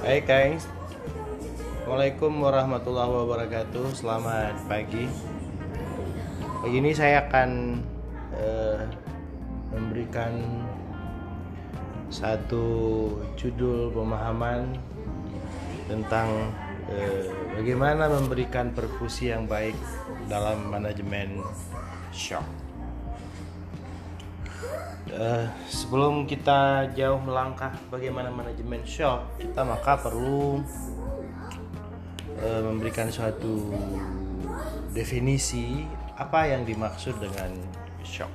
Hai guys. Assalamualaikum warahmatullahi wabarakatuh. Selamat pagi. Pagi ini saya akan eh, Memberikan Satu judul pemahaman Tentang eh, Bagaimana memberikan perfusi yang baik Dalam manajemen shock Uh, sebelum kita jauh melangkah bagaimana manajemen shock, kita maka perlu uh, memberikan suatu definisi apa yang dimaksud dengan shock.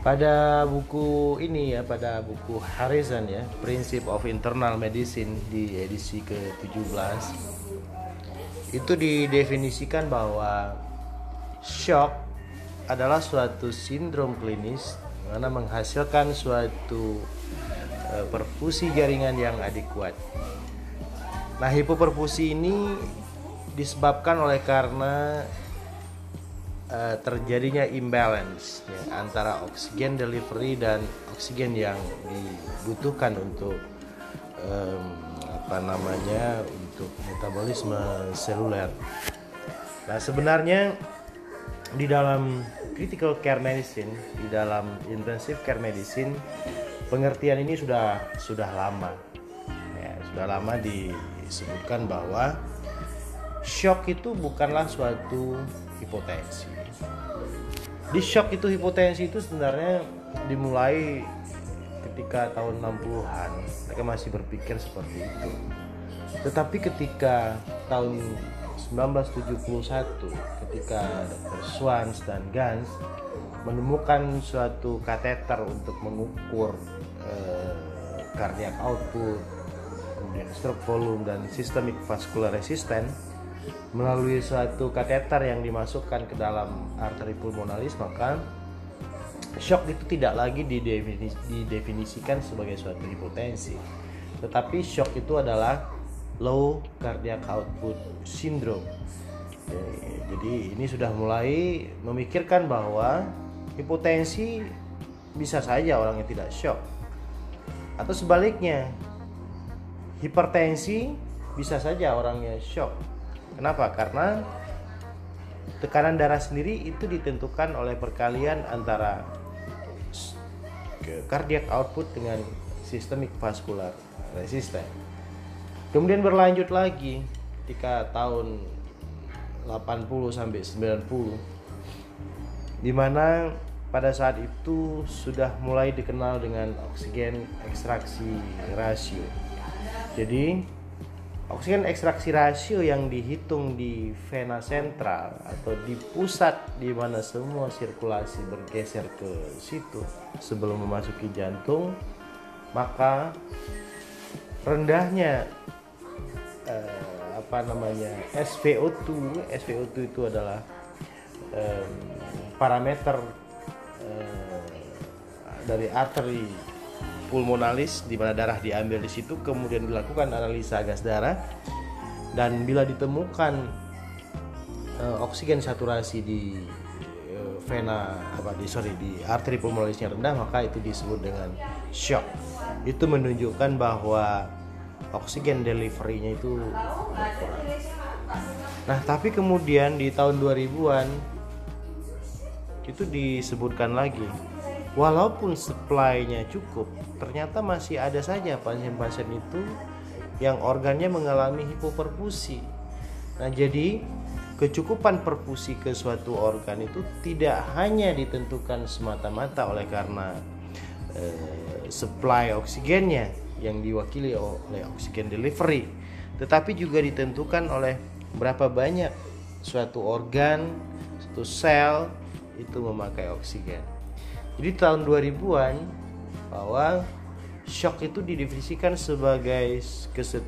Pada buku ini ya, pada buku Harrison ya, Principle of Internal Medicine di edisi ke-17 itu didefinisikan bahwa shock adalah suatu sindrom klinis mana menghasilkan suatu e, perfusi jaringan yang adekuat. Nah, hipoperfusi ini disebabkan oleh karena e, terjadinya imbalance ya, antara oksigen delivery dan oksigen yang dibutuhkan untuk e, apa namanya untuk metabolisme seluler. Nah, sebenarnya di dalam critical care medicine, di dalam intensive care medicine, pengertian ini sudah sudah lama. Ya, sudah lama disebutkan bahwa shock itu bukanlah suatu hipotensi. Di shock itu hipotensi itu sebenarnya dimulai ketika tahun 60-an. Mereka masih berpikir seperti itu. Tetapi ketika tahun 1971 ketika Dr. Swans dan Gans menemukan suatu kateter untuk mengukur eh, cardiac output, kemudian stroke volume dan systemic vascular resistance melalui suatu kateter yang dimasukkan ke dalam arteri pulmonalis maka shock itu tidak lagi didefinisikan sebagai suatu hipotensi tetapi shock itu adalah low cardiac output syndrome. Jadi ini sudah mulai memikirkan bahwa hipotensi bisa saja orang yang tidak shock. Atau sebaliknya, hipertensi bisa saja orangnya shock. Kenapa? Karena tekanan darah sendiri itu ditentukan oleh perkalian antara cardiac output dengan systemic vascular resistance. Kemudian berlanjut lagi ketika tahun 80 sampai 90 di mana pada saat itu sudah mulai dikenal dengan oksigen ekstraksi rasio. Jadi oksigen ekstraksi rasio yang dihitung di vena sentral atau di pusat di mana semua sirkulasi bergeser ke situ sebelum memasuki jantung, maka rendahnya uh, apa namanya SVO2 SVO2 itu adalah um, parameter uh, dari arteri pulmonalis di mana darah diambil di situ kemudian dilakukan analisa gas darah. Dan bila ditemukan uh, oksigen saturasi di uh, vena apa di sorry di arteri pulmonalisnya rendah maka itu disebut dengan shock. Itu menunjukkan bahwa oksigen delivery-nya itu berkurang. Nah, tapi kemudian di tahun 2000-an itu disebutkan lagi walaupun supply-nya cukup, ternyata masih ada saja pasien-pasien itu yang organnya mengalami hipoperfusi. Nah, jadi kecukupan perfusi ke suatu organ itu tidak hanya ditentukan semata-mata oleh karena eh, supply oksigennya, yang diwakili oleh oksigen delivery, tetapi juga ditentukan oleh berapa banyak suatu organ, suatu sel itu memakai oksigen. Jadi tahun 2000-an bahwa shock itu didefinisikan sebagai keset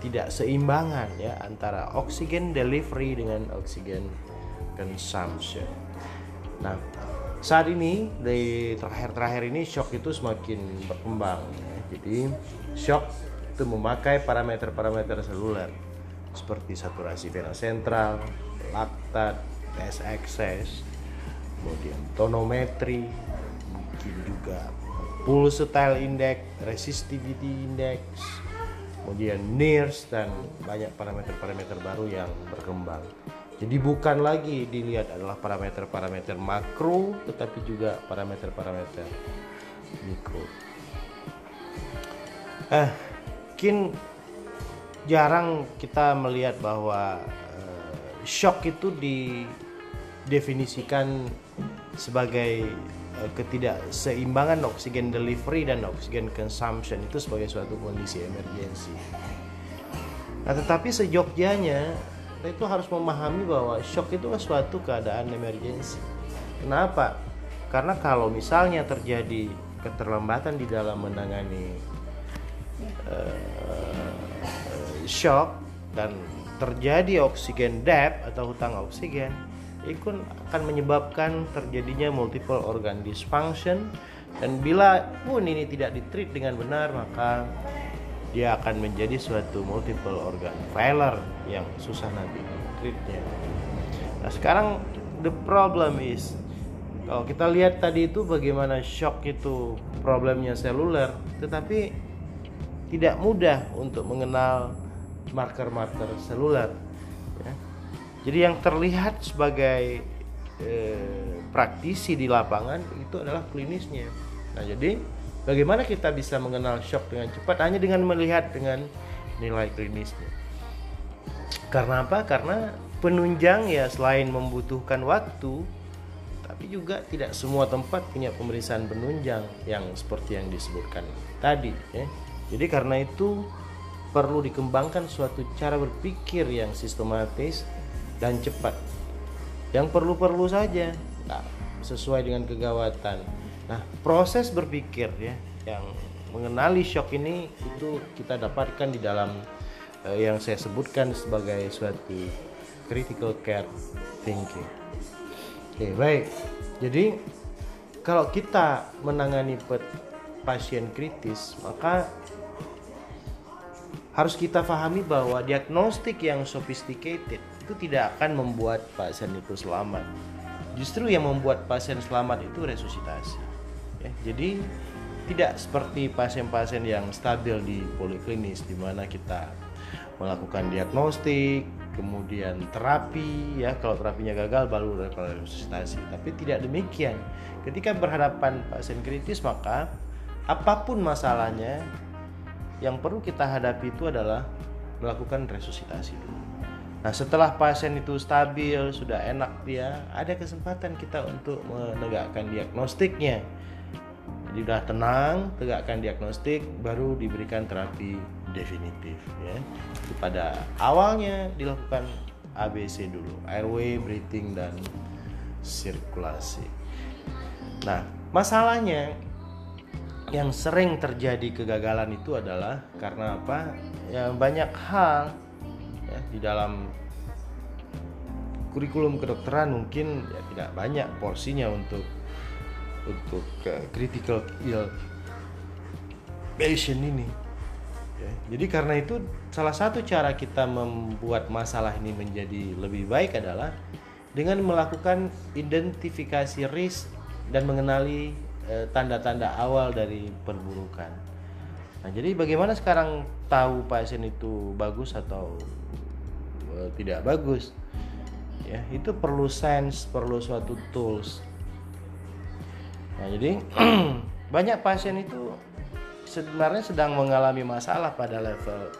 tidak seimbangan ya antara oksigen delivery dengan oksigen consumption. Nah, saat ini dari terakhir-terakhir ini shock itu semakin berkembang jadi shock itu memakai parameter-parameter seluler seperti saturasi vena sentral, laktat, tes excess, kemudian tonometri, mungkin juga pulsatile index, resistivity index, kemudian NIRS dan banyak parameter-parameter baru yang berkembang. Jadi bukan lagi dilihat adalah parameter-parameter makro tetapi juga parameter-parameter mikro. Eh, mungkin jarang kita melihat bahwa uh, shock itu didefinisikan sebagai uh, ketidakseimbangan oksigen delivery dan oksigen consumption itu sebagai suatu kondisi emergensi. Nah, tetapi sejogjanya kita itu harus memahami bahwa shock itu suatu keadaan emergensi. Kenapa? Karena kalau misalnya terjadi keterlambatan di dalam menangani uh, shock dan terjadi oksigen debt atau hutang oksigen itu akan menyebabkan terjadinya multiple organ dysfunction dan bila pun ini tidak ditreat dengan benar maka dia akan menjadi suatu multiple organ failure yang susah nanti treatnya. Nah sekarang the problem is kalau kita lihat tadi itu bagaimana shock itu problemnya seluler tetapi tidak mudah untuk mengenal marker-marker seluler. Ya. Jadi yang terlihat sebagai eh, praktisi di lapangan itu adalah klinisnya. Nah jadi bagaimana kita bisa mengenal shock dengan cepat hanya dengan melihat dengan nilai klinisnya. Karena apa? Karena penunjang ya selain membutuhkan waktu, tapi juga tidak semua tempat punya pemeriksaan penunjang yang seperti yang disebutkan tadi. Ya. Jadi karena itu perlu dikembangkan suatu cara berpikir yang sistematis dan cepat. Yang perlu-perlu saja, nah, sesuai dengan kegawatan. Nah, proses berpikir ya yang mengenali shock ini itu kita dapatkan di dalam eh, yang saya sebutkan sebagai suatu critical care thinking. Oke, baik. Jadi kalau kita menangani pasien kritis, maka harus kita pahami bahwa diagnostik yang sophisticated itu tidak akan membuat pasien itu selamat. Justru yang membuat pasien selamat itu resusitasi. Jadi tidak seperti pasien-pasien yang stabil di poliklinis di mana kita melakukan diagnostik, kemudian terapi ya kalau terapinya gagal baru resusitasi. Tapi tidak demikian. Ketika berhadapan pasien kritis maka apa pun masalahnya yang perlu kita hadapi itu adalah melakukan resusitasi dulu. Nah, setelah pasien itu stabil, sudah enak dia, ada kesempatan kita untuk menegakkan diagnostiknya. Jadi sudah tenang, tegakkan diagnostik, baru diberikan terapi definitif ya. Pada awalnya dilakukan ABC dulu, airway, breathing dan sirkulasi. Nah, masalahnya yang sering terjadi kegagalan itu adalah karena apa? Ya banyak hal ya, di dalam kurikulum kedokteran mungkin ya tidak banyak porsinya untuk untuk uh, critical ill patient ini. Ya, jadi karena itu salah satu cara kita membuat masalah ini menjadi lebih baik adalah dengan melakukan identifikasi risk dan mengenali Eh, tanda-tanda awal dari perburukan. Nah, jadi bagaimana sekarang tahu pasien itu bagus atau uh, tidak bagus? Ya, itu perlu sense, perlu suatu tools. Nah, jadi banyak pasien itu sebenarnya sedang mengalami masalah pada level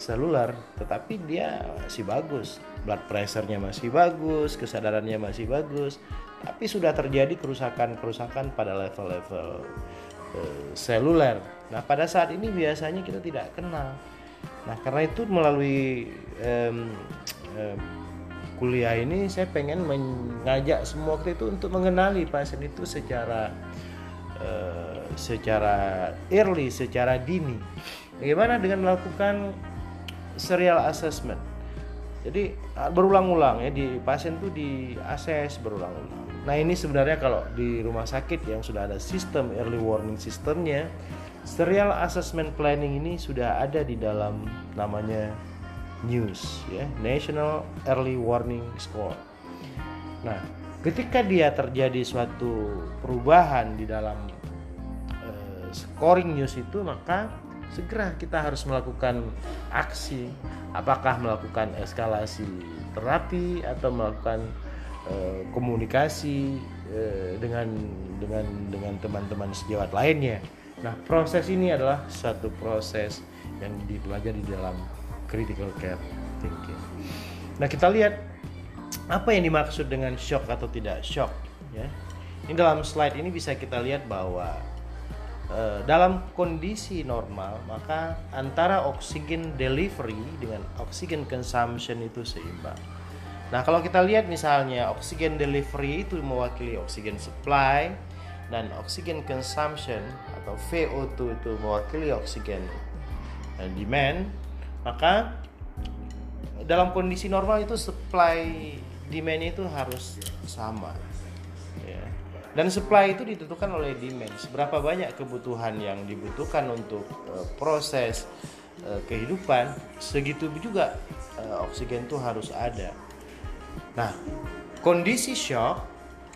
seluler, tetapi dia masih bagus, blood pressure-nya masih bagus, kesadarannya masih bagus, tapi sudah terjadi kerusakan-kerusakan pada level-level uh, seluler. Nah, pada saat ini biasanya kita tidak kenal. Nah, karena itu melalui um, um, kuliah ini saya pengen mengajak semua kita itu untuk mengenali pasien itu secara uh, secara early, secara dini. Bagaimana dengan melakukan serial assessment? Jadi berulang-ulang ya di pasien tuh di assess berulang-ulang Nah ini sebenarnya kalau di rumah sakit yang sudah ada sistem early warning sistemnya, serial assessment planning ini sudah ada di dalam namanya NEWS ya, National Early Warning Score. Nah, ketika dia terjadi suatu perubahan di dalam uh, scoring news itu maka segera kita harus melakukan aksi. Apakah melakukan eskalasi terapi atau melakukan uh, komunikasi uh, dengan dengan dengan teman-teman sejawat lainnya? Nah proses ini adalah satu proses yang dipelajari di dalam critical care thinking nah kita lihat apa yang dimaksud dengan shock atau tidak shock ya ini dalam slide ini bisa kita lihat bahwa Eh, dalam kondisi normal maka antara oksigen delivery dengan oksigen consumption itu seimbang. Nah, kalau kita lihat misalnya oksigen delivery itu mewakili oksigen supply dan oksigen consumption atau VO2 itu mewakili oksigen eh, demand, maka dalam kondisi normal itu supply demand itu harus sama. Ya. Dan supply itu ditentukan oleh demand. Seberapa banyak kebutuhan yang dibutuhkan untuk uh, proses uh, kehidupan segitu juga uh, oksigen itu harus ada. Nah kondisi shock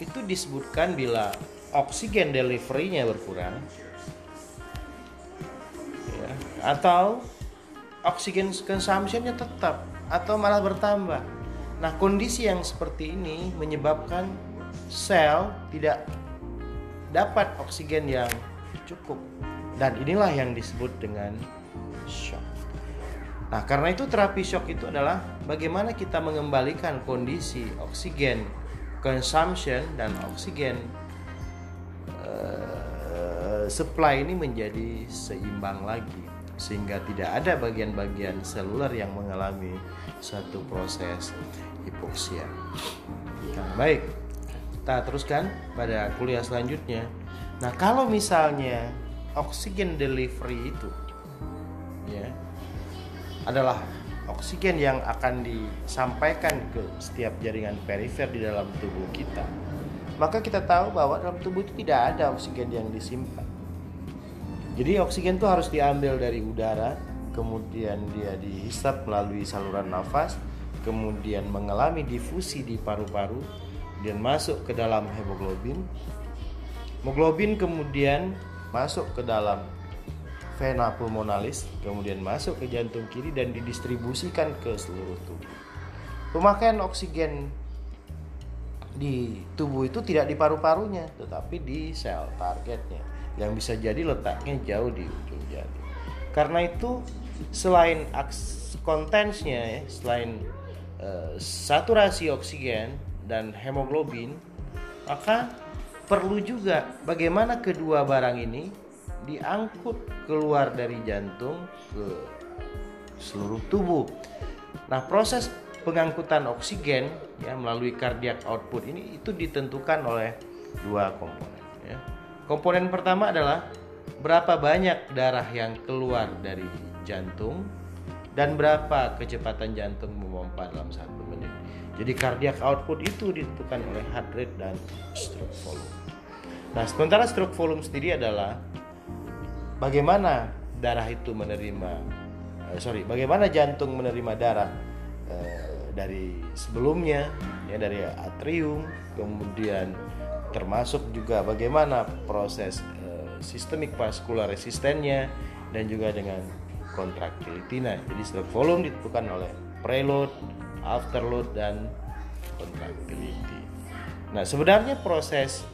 itu disebutkan bila oksigen delivery-nya berkurang ya, atau oksigen consumption-nya tetap atau malah bertambah. Nah kondisi yang seperti ini menyebabkan sel tidak dapat oksigen yang cukup. Dan inilah yang disebut dengan shock. Nah, karena itu terapi shock itu adalah bagaimana kita mengembalikan kondisi oksigen consumption dan oksigen uh, supply ini menjadi seimbang lagi sehingga tidak ada bagian-bagian seluler yang mengalami satu proses hipoksia. Nah, baik kita teruskan pada kuliah selanjutnya. Nah, kalau misalnya oksigen delivery itu ya adalah oksigen yang akan disampaikan ke setiap jaringan perifer di dalam tubuh kita, maka kita tahu bahwa dalam tubuh itu tidak ada oksigen yang disimpan. Jadi oksigen itu harus diambil dari udara, kemudian dia dihisap melalui saluran nafas, kemudian mengalami difusi di paru-paru, kemudian masuk ke dalam hemoglobin. Hemoglobin kemudian masuk ke dalam vena pulmonalis, kemudian masuk ke jantung kiri dan didistribusikan ke seluruh tubuh. Pemakaian oksigen di tubuh itu tidak di paru-parunya, tetapi di sel targetnya yang bisa jadi letaknya jauh di ujung jantung. Karena itu selain kontensnya ya, selain uh, saturasi oksigen dan hemoglobin, maka perlu juga bagaimana kedua barang ini diangkut keluar dari jantung ke seluruh tubuh. Nah, proses pengangkutan oksigen ya melalui cardiac output ini itu ditentukan oleh dua komponen. Komponen pertama adalah berapa banyak darah yang keluar dari jantung dan berapa kecepatan jantung memompa dalam satu menit. Jadi cardiac output itu ditentukan oleh heart rate dan stroke volume. Nah, sementara stroke volume sendiri adalah bagaimana darah itu menerima uh, sorry, bagaimana jantung menerima darah uh, dari sebelumnya ya dari atrium, kemudian termasuk juga bagaimana proses uh, sistemik vaskular resistennya dan juga dengan kontraktility. Nah, jadi stroke volume ditentukan oleh preload, afterload dan contractility. Nah, sebenarnya proses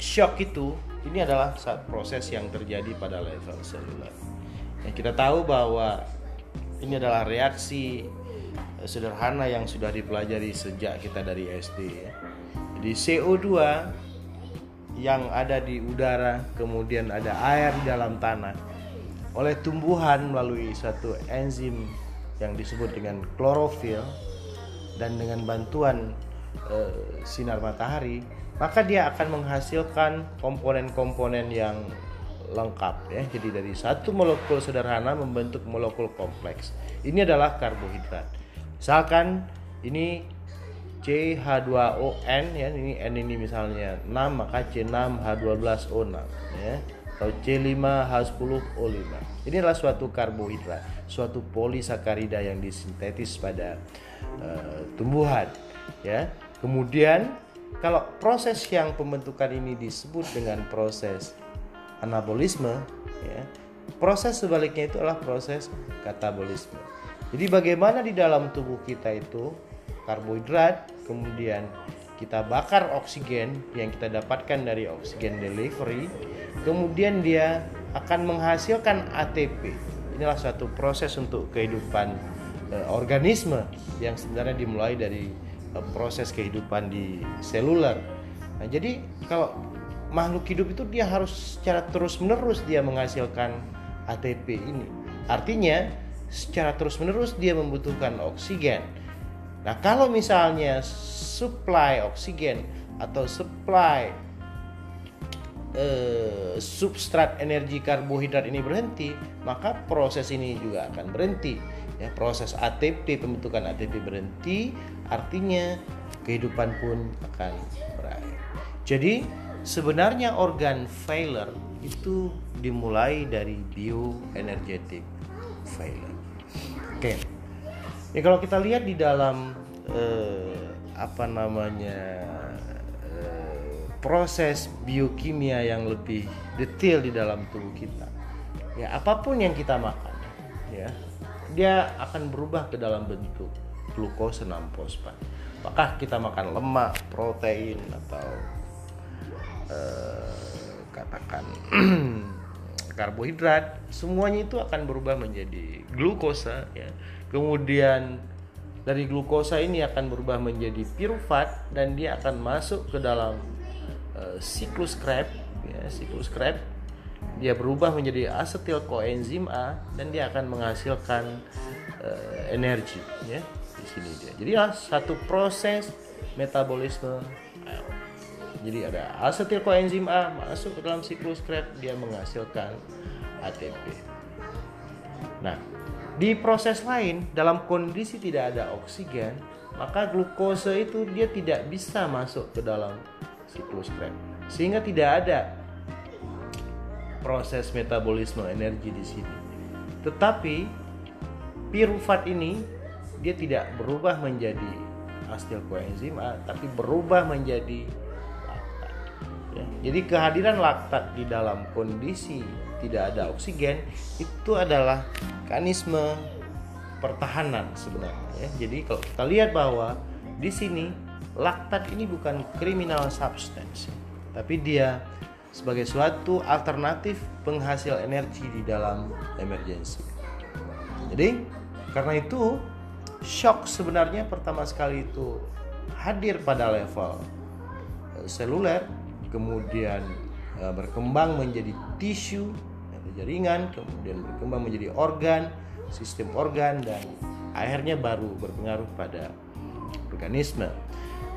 shock itu ini adalah saat proses yang terjadi pada level seluler. Yang kita tahu bahwa ini adalah reaksi eh, sederhana yang sudah dipelajari sejak kita dari SD ya. Jadi CO2 yang ada di udara, kemudian ada air di dalam tanah oleh tumbuhan melalui satu enzim yang disebut dengan klorofil dan dengan bantuan e, sinar matahari maka dia akan menghasilkan komponen-komponen yang lengkap ya. Jadi dari satu molekul sederhana membentuk molekul kompleks. Ini adalah karbohidrat. Misalkan ini CH2ON ya ini N ini misalnya. 6 maka C6H12O6 ya. Atau C5H10O5 ini adalah suatu karbohidrat suatu polisakarida yang disintetis pada uh, tumbuhan ya. Kemudian kalau proses yang pembentukan ini disebut dengan proses anabolisme ya proses sebaliknya itu adalah proses katabolisme. Jadi bagaimana di dalam tubuh kita itu karbohidrat kemudian kita bakar oksigen yang kita dapatkan dari oksigen delivery kemudian dia akan menghasilkan ATP inilah suatu proses untuk kehidupan eh, organisme yang sebenarnya dimulai dari eh, proses kehidupan di seluler nah jadi kalau makhluk hidup itu dia harus secara terus menerus dia menghasilkan ATP ini. Artinya secara terus-menerus dia membutuhkan oksigen. Nah, kalau misalnya supply oksigen atau supply eh, substrat energi karbohidrat ini berhenti, maka proses ini juga akan berhenti. Ya, proses ATP pembentukan ATP berhenti, artinya kehidupan pun akan berakhir. Jadi, sebenarnya organ failure itu dimulai dari bioenergetic failure. Oke. Ya kalau kita lihat di dalam eh, apa namanya eh, proses biokimia yang lebih detail di dalam tubuh kita. Ya, apa pun yang kita makan ya, dia akan berubah ke dalam bentuk glukosa 6 fosfat. Apakah kita makan lemak, protein atau eh, katakan karbohidrat semuanya itu akan berubah menjadi glukosa ya kemudian dari glukosa ini akan berubah menjadi pirufat dan dia akan masuk ke dalam uh, siklus Krebs ya siklus Krebs. Dia berubah menjadi asetil koenzim A dan dia akan menghasilkan uh, energi ya di sini dia. Jadi satu proses metabolisme jadi ada asetil koenzim A masuk ke dalam siklus Krebs dia menghasilkan ATP. Nah, di proses lain dalam kondisi tidak ada oksigen, maka glukosa itu dia tidak bisa masuk ke dalam siklus Krebs. Sehingga tidak ada proses metabolisme energi di sini. Tetapi pirufat ini dia tidak berubah menjadi asetil koenzim A, tapi berubah menjadi Ya, jadi kehadiran laktat di dalam kondisi tidak ada oksigen itu adalah mekanisme pertahanan sebenarnya. Ya. Jadi kalau kita lihat bahwa di sini laktat ini bukan criminal substance, tapi dia sebagai suatu alternatif penghasil energi di dalam emergency. Jadi karena itu shock sebenarnya pertama sekali itu hadir pada level eh, seluler kemudian uh, berkembang menjadi tisu atau jaringan, kemudian berkembang menjadi organ, sistem organ dan akhirnya baru berpengaruh pada organisme.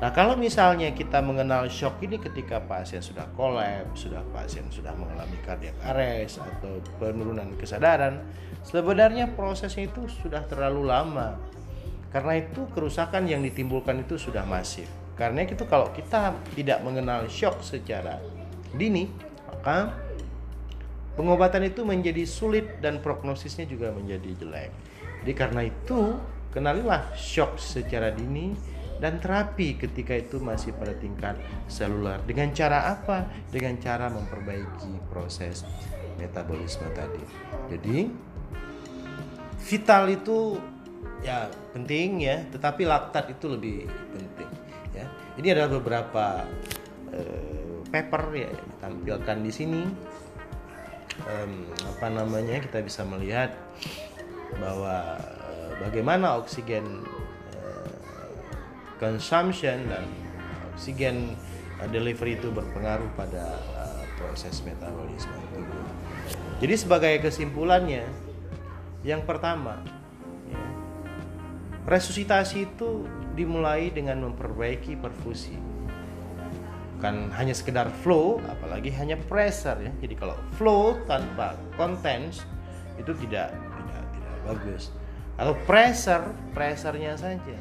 Nah, kalau misalnya kita mengenal shock ini ketika pasien sudah kolaps, sudah pasien sudah mengalami cardiac arrest atau penurunan kesadaran, sebenarnya prosesnya itu sudah terlalu lama. Karena itu kerusakan yang ditimbulkan itu sudah masif. Karena itu kalau kita tidak mengenal shock secara dini, maka pengobatan itu menjadi sulit dan prognosisnya juga menjadi jelek. Jadi karena itu, kenalilah shock secara dini dan terapi ketika itu masih pada tingkat seluler. Dengan cara apa? Dengan cara memperbaiki proses metabolisme tadi. Jadi vital itu ya penting ya, tetapi laktat itu lebih penting ya. Ini adalah beberapa uh, paper ya yang ditampilkan di sini. Um, apa namanya kita bisa melihat bahwa uh, bagaimana oksigen uh, consumption dan oksigen uh, delivery itu berpengaruh pada uh, proses metabolisme tubuh. Jadi sebagai kesimpulannya, yang pertama, ya, resusitasi itu dimulai dengan memperbaiki perfusi bukan hanya sekedar flow apalagi hanya pressure ya. Jadi kalau flow tanpa contents itu tidak tidak tidak bagus. Kalau pressure pressernya saja.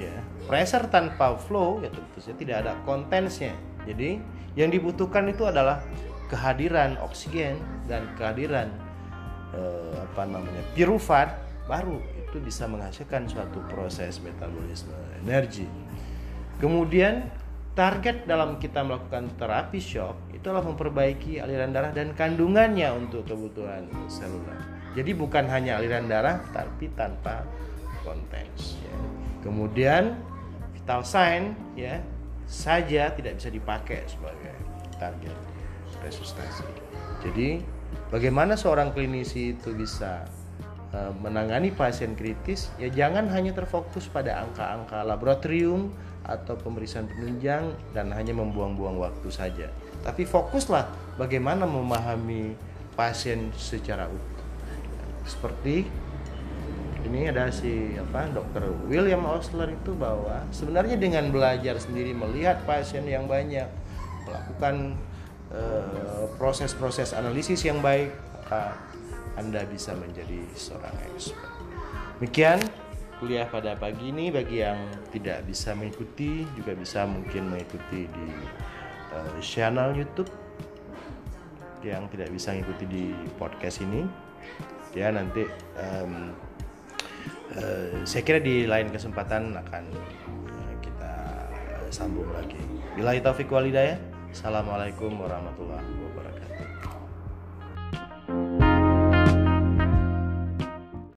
Ya pressure tanpa flow ya tentu saja tidak ada contensnya jadi yang dibutuhkan itu adalah kehadiran oksigen dan kehadiran eh, apa namanya pirufat baru. Itu bisa menghasilkan suatu proses metabolisme energi. Kemudian target dalam kita melakukan terapi shock itu adalah memperbaiki aliran darah dan kandungannya untuk kebutuhan seluler. Jadi bukan hanya aliran darah tapi tanpa konteks. Ya. Kemudian vital sign ya saja tidak bisa dipakai sebagai target resusitasi. Jadi bagaimana seorang klinisi itu bisa uh, menangani pasien kritis ya jangan hanya terfokus pada angka-angka laboratorium atau pemeriksaan penunjang dan hanya membuang-buang waktu saja. Tapi fokuslah bagaimana memahami pasien secara utuh. Seperti ini ada si apa dokter William Osler itu bahwa sebenarnya dengan belajar sendiri melihat pasien yang banyak melakukan eh, proses-proses uh, analisis yang baik maka anda bisa menjadi seorang expert. Demikian kuliah pada pagi ini bagi yang tidak bisa mengikuti juga bisa mungkin mengikuti di uh, channel YouTube yang tidak bisa mengikuti di podcast ini ya nanti um, uh, saya kira di lain kesempatan akan uh, kita sambung lagi. Bila taufik walidaya. Assalamualaikum warahmatullahi wabarakatuh.